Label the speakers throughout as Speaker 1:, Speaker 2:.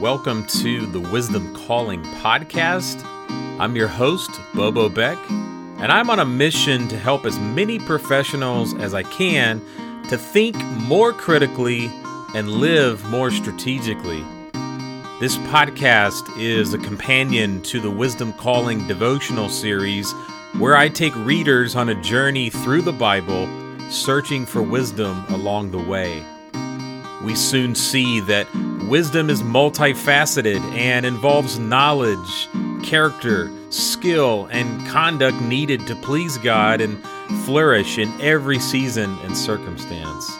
Speaker 1: Welcome to the Wisdom Calling Podcast. I'm your host, Bobo Beck, and I'm on a mission to help as many professionals as I can to think more critically and live more strategically. This podcast is a companion to the Wisdom Calling devotional series where I take readers on a journey through the Bible, searching for wisdom along the way. We soon see that wisdom is multifaceted and involves knowledge, character, skill, and conduct needed to please God and flourish in every season and circumstance.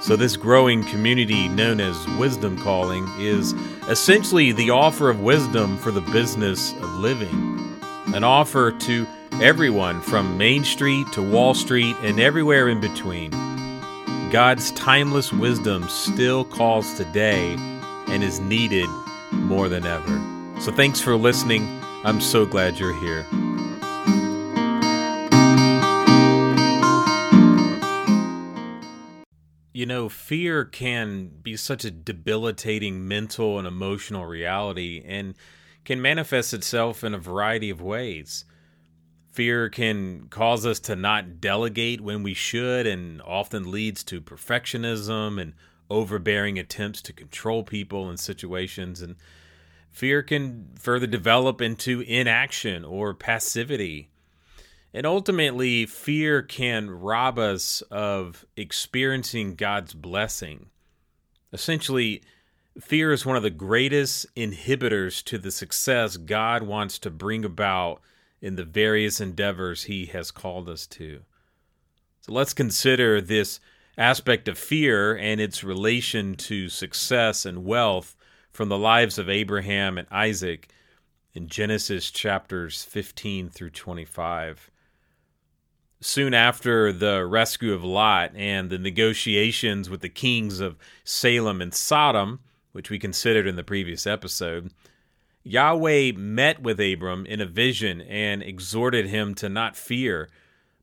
Speaker 1: So, this growing community known as Wisdom Calling is essentially the offer of wisdom for the business of living. An offer to everyone from Main Street to Wall Street and everywhere in between. God's timeless wisdom still calls today and is needed more than ever. So thanks for listening. I'm so glad you're here. You know, fear can be such a debilitating mental and emotional reality and can manifest itself in a variety of ways. Fear can cause us to not delegate when we should and often leads to perfectionism and overbearing attempts to control people and situations. And fear can further develop into inaction or passivity. And ultimately, fear can rob us of experiencing God's blessing. Essentially, fear is one of the greatest inhibitors to the success God wants to bring about in the various endeavors He has called us to. So let's consider this aspect of fear and its relation to success and wealth from the lives of Abraham and Isaac in Genesis chapters 15 through 25. Soon after the rescue of Lot and the negotiations with the kings of Salem and Sodom, which we considered in the previous episode, Yahweh met with Abram in a vision and exhorted him to not fear,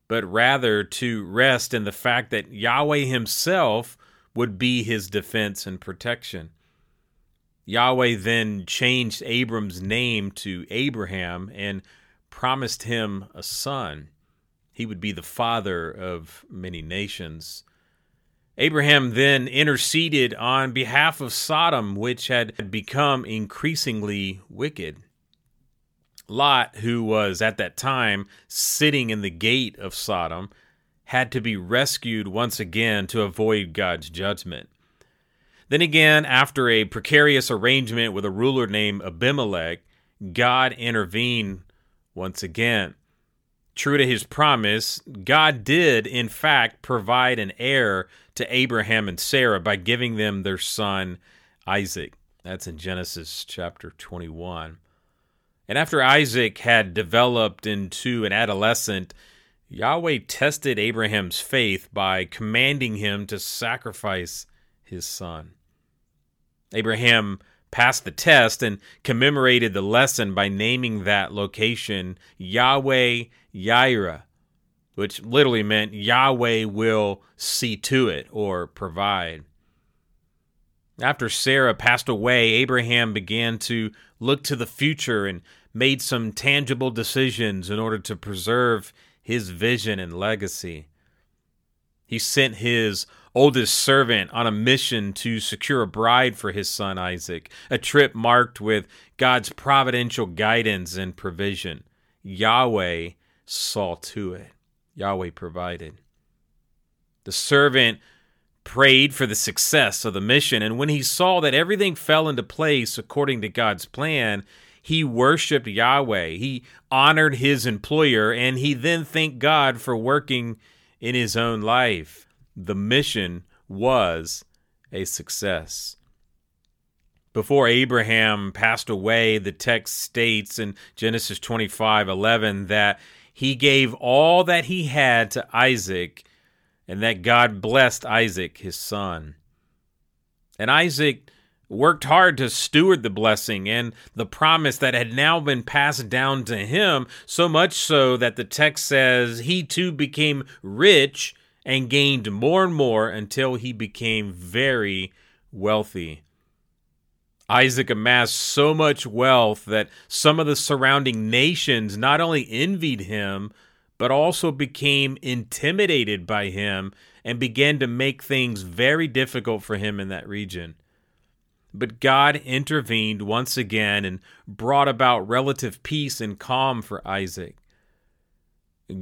Speaker 1: but rather to rest in the fact that Yahweh himself would be his defense and protection. Yahweh then changed Abram's name to Abraham and promised him a son. He would be the father of many nations. Abraham then interceded on behalf of Sodom, which had become increasingly wicked. Lot, who was at that time sitting in the gate of Sodom, had to be rescued once again to avoid God's judgment. Then again, after a precarious arrangement with a ruler named Abimelech, God intervened once again. True to his promise, God did, in fact, provide an heir to Abraham and Sarah by giving them their son Isaac. That's in Genesis chapter 21. And after Isaac had developed into an adolescent, Yahweh tested Abraham's faith by commanding him to sacrifice his son. Abraham passed the test and commemorated the lesson by naming that location Yahweh Yireh, which literally meant Yahweh will see to it or provide. After Sarah passed away, Abraham began to look to the future and made some tangible decisions in order to preserve his vision and legacy. He sent his oldest servant on a mission to secure a bride for his son Isaac, a trip marked with God's providential guidance and provision. Yahweh saw to it. Yahweh provided. The servant prayed for the success of the mission, and when he saw that everything fell into place according to God's plan, he worshiped Yahweh. He honored his employer, and he then thanked God for working in his own life. The mission was a success. Before Abraham passed away, the text states in Genesis 25 11 that he gave all that he had to Isaac, and that God blessed Isaac, his son. And Isaac worked hard to steward the blessing and the promise that had now been passed down to him, so much so that the text says he too became rich and gained more and more until he became very wealthy. Isaac amassed so much wealth that some of the surrounding nations not only envied him, but also became intimidated by him and began to make things very difficult for him in that region. But God intervened once again and brought about relative peace and calm for Isaac.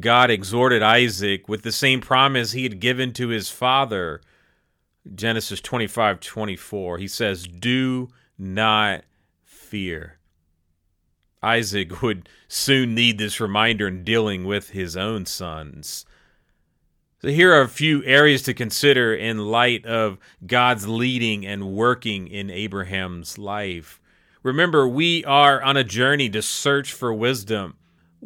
Speaker 1: God exhorted Isaac with the same promise he had given to his father. Genesis 25 24. He says, Do not fear. Isaac would soon need this reminder in dealing with his own sons. So, here are a few areas to consider in light of God's leading and working in Abraham's life. Remember, we are on a journey to search for wisdom.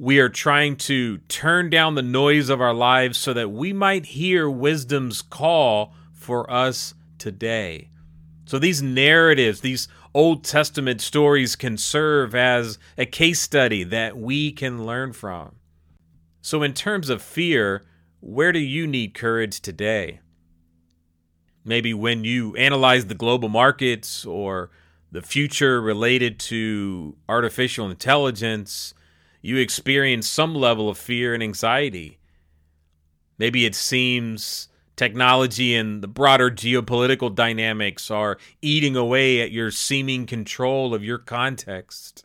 Speaker 1: We are trying to turn down the noise of our lives so that we might hear wisdom's call for us today. So, these narratives, these Old Testament stories can serve as a case study that we can learn from. So, in terms of fear, where do you need courage today? Maybe when you analyze the global markets or the future related to artificial intelligence, you experience some level of fear and anxiety. Maybe it seems Technology and the broader geopolitical dynamics are eating away at your seeming control of your context,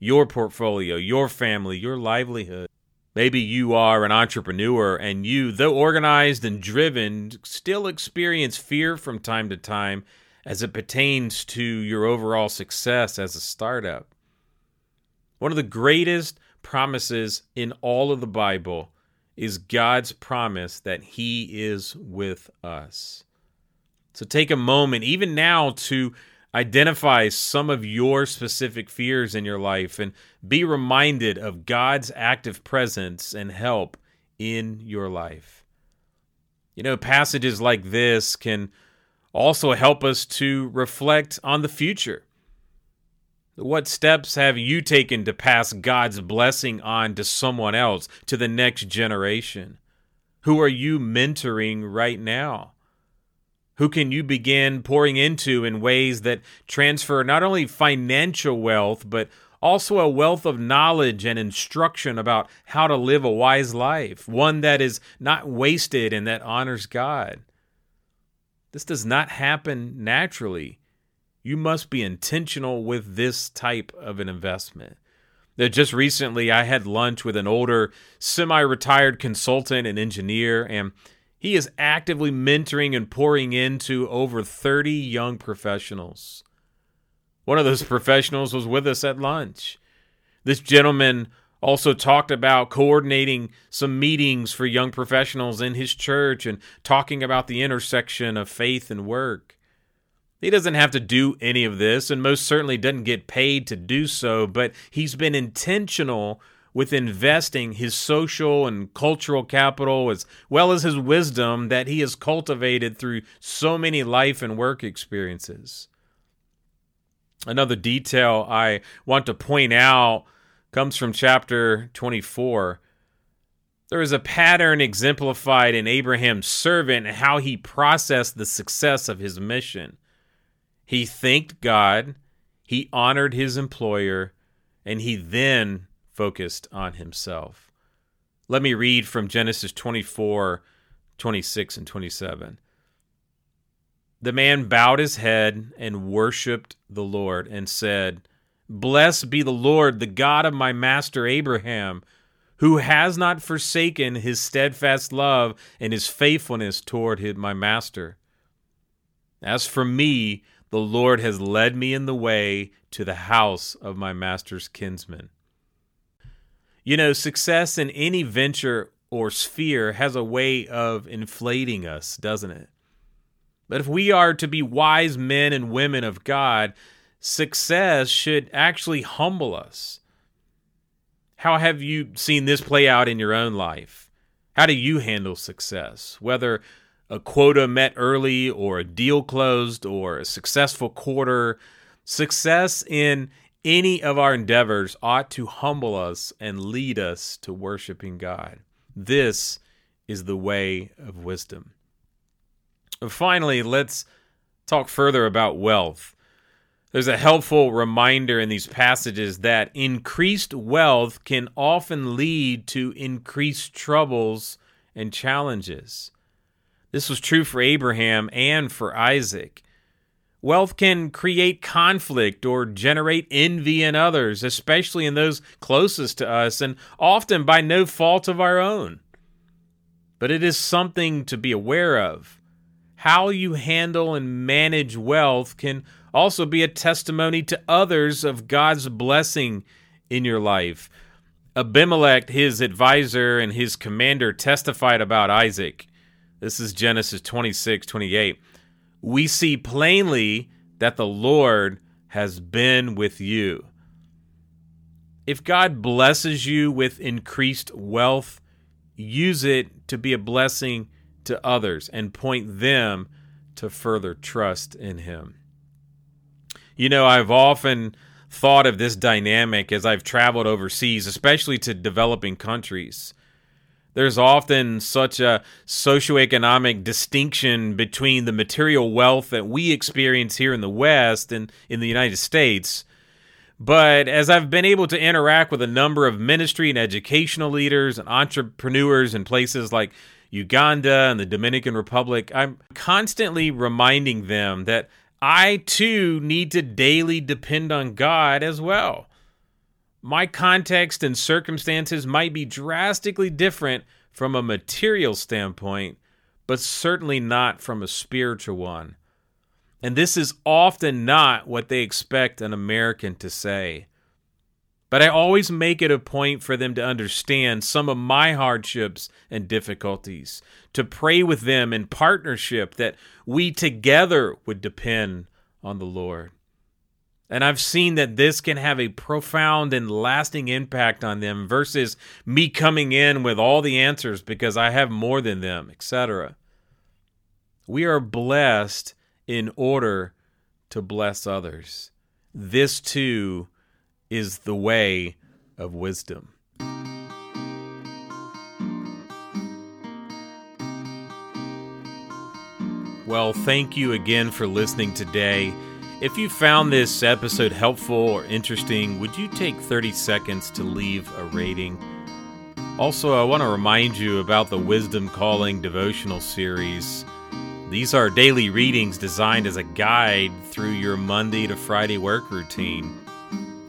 Speaker 1: your portfolio, your family, your livelihood. Maybe you are an entrepreneur and you, though organized and driven, still experience fear from time to time as it pertains to your overall success as a startup. One of the greatest promises in all of the Bible is God's promise that He is with us. So take a moment, even now, to identify some of your specific fears in your life and be reminded of God's active presence and help in your life. You know, passages like this can also help us to reflect on the future. What steps have you taken to pass God's blessing on to someone else, to the next generation? Who are you mentoring right now? Who can you begin pouring into in ways that transfer not only financial wealth, but also a wealth of knowledge and instruction about how to live a wise life, one that is not wasted and that honors God? This does not happen naturally. You must be intentional with this type of an investment. That just recently I had lunch with an older semi retired consultant and engineer, and he is actively mentoring and pouring into over 30 young professionals. One of those professionals was with us at lunch. This gentleman also talked about coordinating some meetings for young professionals in his church and talking about the intersection of faith and work. He doesn't have to do any of this, and most certainly doesn't get paid to do so, but he's been intentional with investing his social and cultural capital as well as his wisdom that he has cultivated through so many life and work experiences. Another detail I want to point out comes from chapter 24. There is a pattern exemplified in Abraham's servant and how he processed the success of his mission. He thanked God, he honored his employer, and he then focused on himself. Let me read from Genesis 24 26 and 27. The man bowed his head and worshiped the Lord and said, Blessed be the Lord, the God of my master Abraham, who has not forsaken his steadfast love and his faithfulness toward my master. As for me, the Lord has led me in the way to the house of my master's kinsman. You know, success in any venture or sphere has a way of inflating us, doesn't it? But if we are to be wise men and women of God, success should actually humble us. How have you seen this play out in your own life? How do you handle success? Whether a quota met early or a deal closed or a successful quarter. Success in any of our endeavors ought to humble us and lead us to worshiping God. This is the way of wisdom. Finally, let's talk further about wealth. There's a helpful reminder in these passages that increased wealth can often lead to increased troubles and challenges. This was true for Abraham and for Isaac. Wealth can create conflict or generate envy in others, especially in those closest to us, and often by no fault of our own. But it is something to be aware of. How you handle and manage wealth can also be a testimony to others of God's blessing in your life. Abimelech, his advisor and his commander, testified about Isaac. This is Genesis 26 28. We see plainly that the Lord has been with you. If God blesses you with increased wealth, use it to be a blessing to others and point them to further trust in Him. You know, I've often thought of this dynamic as I've traveled overseas, especially to developing countries. There's often such a socioeconomic distinction between the material wealth that we experience here in the West and in the United States. But as I've been able to interact with a number of ministry and educational leaders and entrepreneurs in places like Uganda and the Dominican Republic, I'm constantly reminding them that I too need to daily depend on God as well. My context and circumstances might be drastically different from a material standpoint, but certainly not from a spiritual one. And this is often not what they expect an American to say. But I always make it a point for them to understand some of my hardships and difficulties, to pray with them in partnership that we together would depend on the Lord. And I've seen that this can have a profound and lasting impact on them versus me coming in with all the answers because I have more than them, etc. We are blessed in order to bless others. This too is the way of wisdom. Well, thank you again for listening today. If you found this episode helpful or interesting, would you take 30 seconds to leave a rating? Also, I want to remind you about the Wisdom Calling devotional series. These are daily readings designed as a guide through your Monday to Friday work routine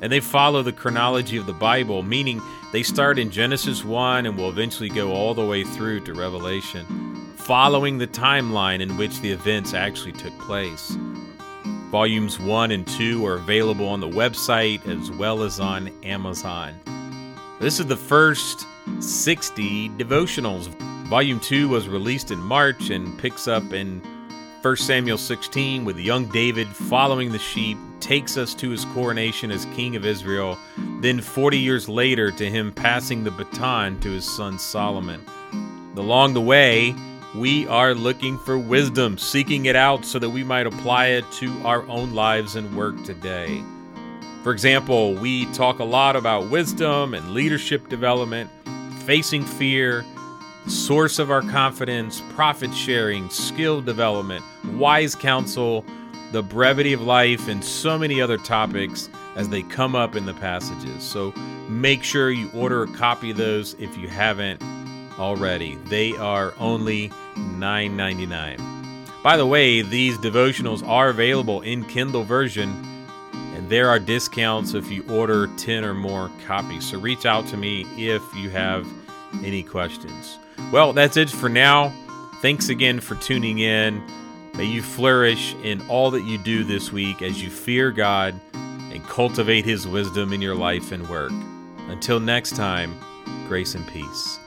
Speaker 1: and they follow the chronology of the Bible, meaning they start in Genesis 1 and will eventually go all the way through to Revelation, following the timeline in which the events actually took place. Volumes 1 and 2 are available on the website as well as on Amazon. This is the first 60 devotionals. Volume 2 was released in March and picks up in 1 Samuel 16 with young David following the sheep takes us to his coronation as king of Israel, then 40 years later to him passing the baton to his son Solomon. Along the way, we are looking for wisdom, seeking it out so that we might apply it to our own lives and work today. For example, we talk a lot about wisdom and leadership development, facing fear, source of our confidence, profit sharing, skill development, wise counsel, the brevity of life, and so many other topics as they come up in the passages. So make sure you order a copy of those if you haven't already. They are only $9.99. By the way, these devotionals are available in Kindle version, and there are discounts if you order 10 or more copies. So reach out to me if you have any questions. Well, that's it for now. Thanks again for tuning in. May you flourish in all that you do this week as you fear God and cultivate His wisdom in your life and work. Until next time, grace and peace.